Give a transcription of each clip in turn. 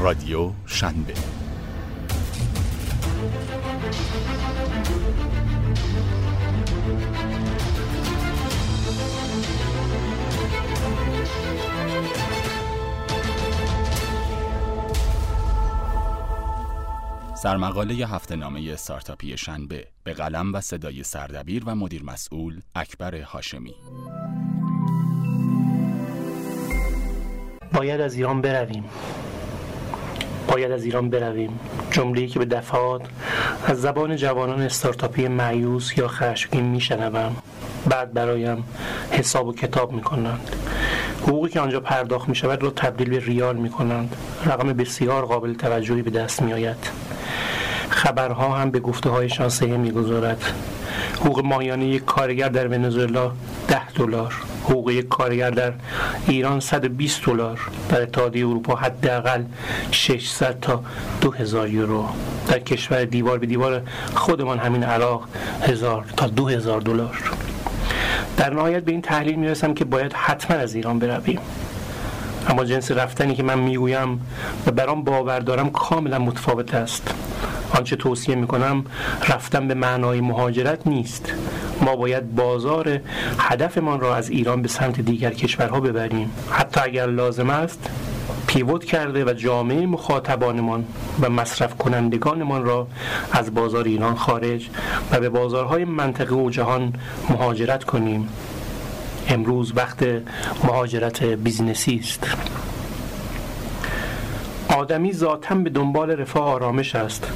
رادیو شنبه. سرمقاله هفته نامه استارتاپی شنبه به قلم و صدای سردبیر و مدیر مسئول اکبر هاشمی. باید از ایران برویم. باید از ایران برویم. جمله‌ای که به دفعات از زبان جوانان استارتاپی معیوس یا خشمگین میشنوم. بعد برایم حساب و کتاب می‌کنند. حقوقی که آنجا پرداخت می شود را تبدیل به ریال می کنند رقم بسیار قابل توجهی به دست می آید خبرها هم به گفته هایشان سهه می‌گذارد. حقوق ماهیانه یک کارگر در ونزوئلا 10 دلار. حقوق یک کارگر در ایران 120 دلار در اتحادیه اروپا حداقل 600 تا 2000 یورو. در کشور دیوار به دیوار خودمان همین عراق 1000 تا 2000 دلار. در نهایت به این تحلیل می‌رسم که باید حتما از ایران برویم. اما جنس رفتنی که من می‌گویم و برام باور دارم کاملا متفاوت است. آنچه توصیه می‌کنم رفتن به معنای مهاجرت نیست. ما باید بازار هدفمان را از ایران به سمت دیگر کشورها ببریم. حتی اگر لازم است pivot کرده و جامعه مخاطبانمان و مصرف کنندگانمان را از بازار ایران خارج و به بازارهای منطقه و جهان مهاجرت کنیم. امروز وقت مهاجرت business ی است. آدمی ذاتا به دنبال رفاه آرامش است.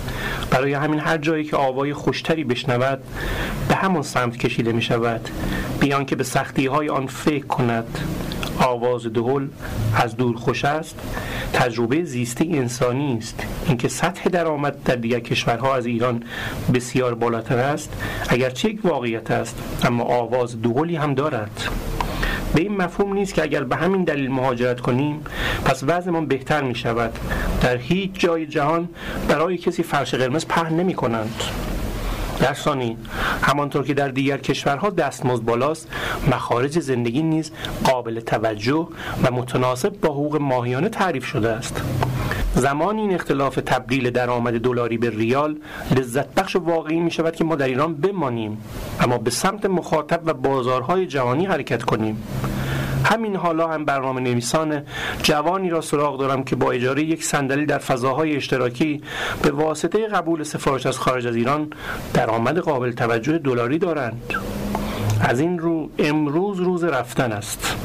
برای همین هر جایی که آوای خوشتری بشنود به همان سمت کشیده می شود بیان که به سختی های آن فکر کند. آواز دهل از دور خوش است. تجربه زیستی انسانی است. اینکه سطح درآمد در دیگر کشورها از ایران بسیار بالاتر است اگرچه یک واقعیت است اما آواز دهلی هم دارد. به این مفهوم نیست که اگر به همین دلیل مهاجرت کنیم پس وضعمان بهتر می شود در هیچ جای جهان برای کسی فرش قرمز پهن نمی کنند در ثانی همانطور که در دیگر کشورها دستمزد بالاست مخارج زندگی نیز قابل توجه و متناسب با حقوق ماهیانه تعریف شده است. زمان این اختلاف تبدیل درآمد دلاری به ریال لذت بخش واقعی می شود که ما در ایران بمانیم اما به سمت مخاطب و بازارهای جهانی حرکت کنیم. همین حالا هم برنامه نویسان جوانی را سراغ دارم که با اجاره یک صندلی در فضاهای اشتراکی به واسطه قبول سفارش از خارج از ایران درآمد قابل توجه دلاری دارند. از این رو امروز روز رفتن است.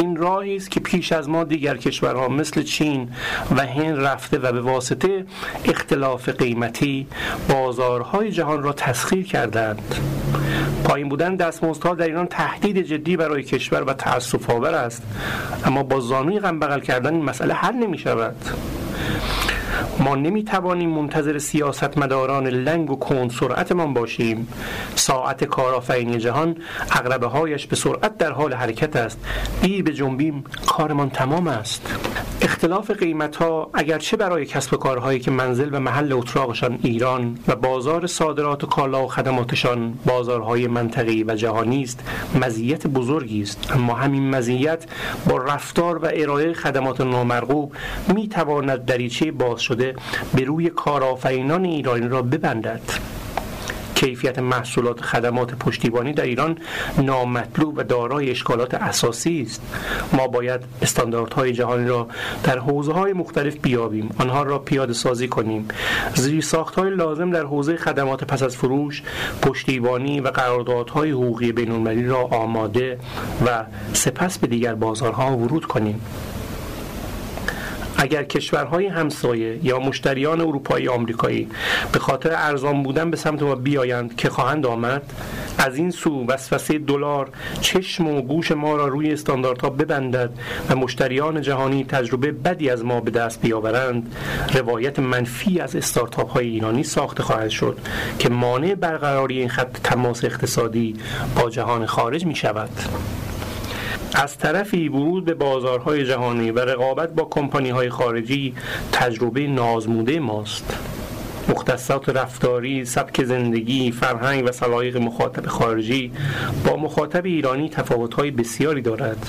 این راهی است که پیش از ما دیگر کشورها مثل چین و هند رفته و به واسطه اختلاف قیمتی بازارهای جهان را تسخیر کردند. پایین بودن دستمزدها در ایران تهدید جدی برای کشور و تأسف آور است. اما با زانوی غم بغل کردن این مسئله حل نمی شود ما نمی توانیم منتظر سیاستمداران لنگ و کند سرعتمان باشیم. ساعت کارآفرینی جهان اغربه هایش به سرعت در حال حرکت است. دیر به جنبیم کارمان تمام است. اختلاف قیمت ها اگرچه برای کسب کارهایی که منزل و محل اتراقشان ایران و بازار صادرات و کالا و خدماتشان بازارهای منطقی و جهانی است مزیت بزرگی است. اما همین مزیت با رفتار و ارائه خدمات نامرغوب می تواند دریچه باز شده به روی کارآفرینان ایرانی را ببندد. کیفیت محصولات خدمات پشتیبانی در ایران نامطلوب و دارای اشکالات اساسی است. ما باید استانداردهای جهانی را در حوزه های مختلف بیابیم. آنها را پیاده سازی کنیم. زیر های لازم در حوزه خدمات پس از فروش پشتیبانی و قراردادهای حقوقی بین را آماده و سپس به دیگر بازارها ورود کنیم. اگر کشورهای همسایه یا مشتریان اروپایی آمریکایی به خاطر ارزان بودن به سمت ما بیایند که خواهند آمد از این سو وسوسه دلار چشم و گوش ما را روی استانداردها ببندد و مشتریان جهانی تجربه بدی از ما به دست بیاورند روایت منفی از استارتاپ های ایرانی ساخته خواهد شد که مانع برقراری این خط تماس اقتصادی با جهان خارج می شود از طرفی ورود به بازارهای جهانی و رقابت با کمپانی های خارجی تجربه نازموده ماست. مختصات رفتاری، سبک زندگی، فرهنگ و سلایق مخاطب خارجی با مخاطب ایرانی تفاوت‌های بسیاری دارد.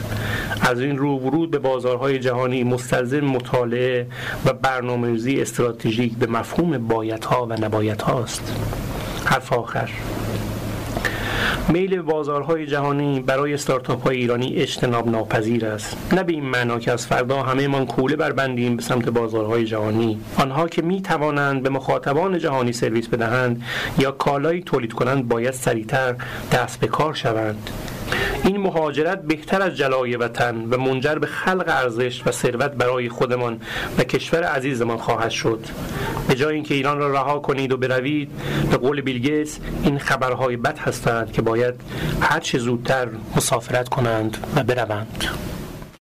از این رو ورود به بازارهای جهانی مستلزم مطالعه و برنامه‌ریزی استراتژیک به مفهوم بایدها و نبایدهاست. حرف آخر. میل بازارهای جهانی برای استارتاپ های ایرانی اجتناب ناپذیر است. نه به این معنا که از فردا همه من کوله بربندیم به سمت بازارهای جهانی. آنها که می توانند به مخاطبان جهانی سرویس بدهند یا کالایی تولید کنند باید سریعتر دست به کار شوند. این مهاجرت بهتر از جلای وطن و منجر به خلق ارزش و ثروت برای خودمان و کشور عزیزمان خواهد شد. به جای اینکه ایران را رها کنید و بروید به قول بیلگیتس این خبرهای بد هستند که باید هر چه زودتر مسافرت کنند و بروند.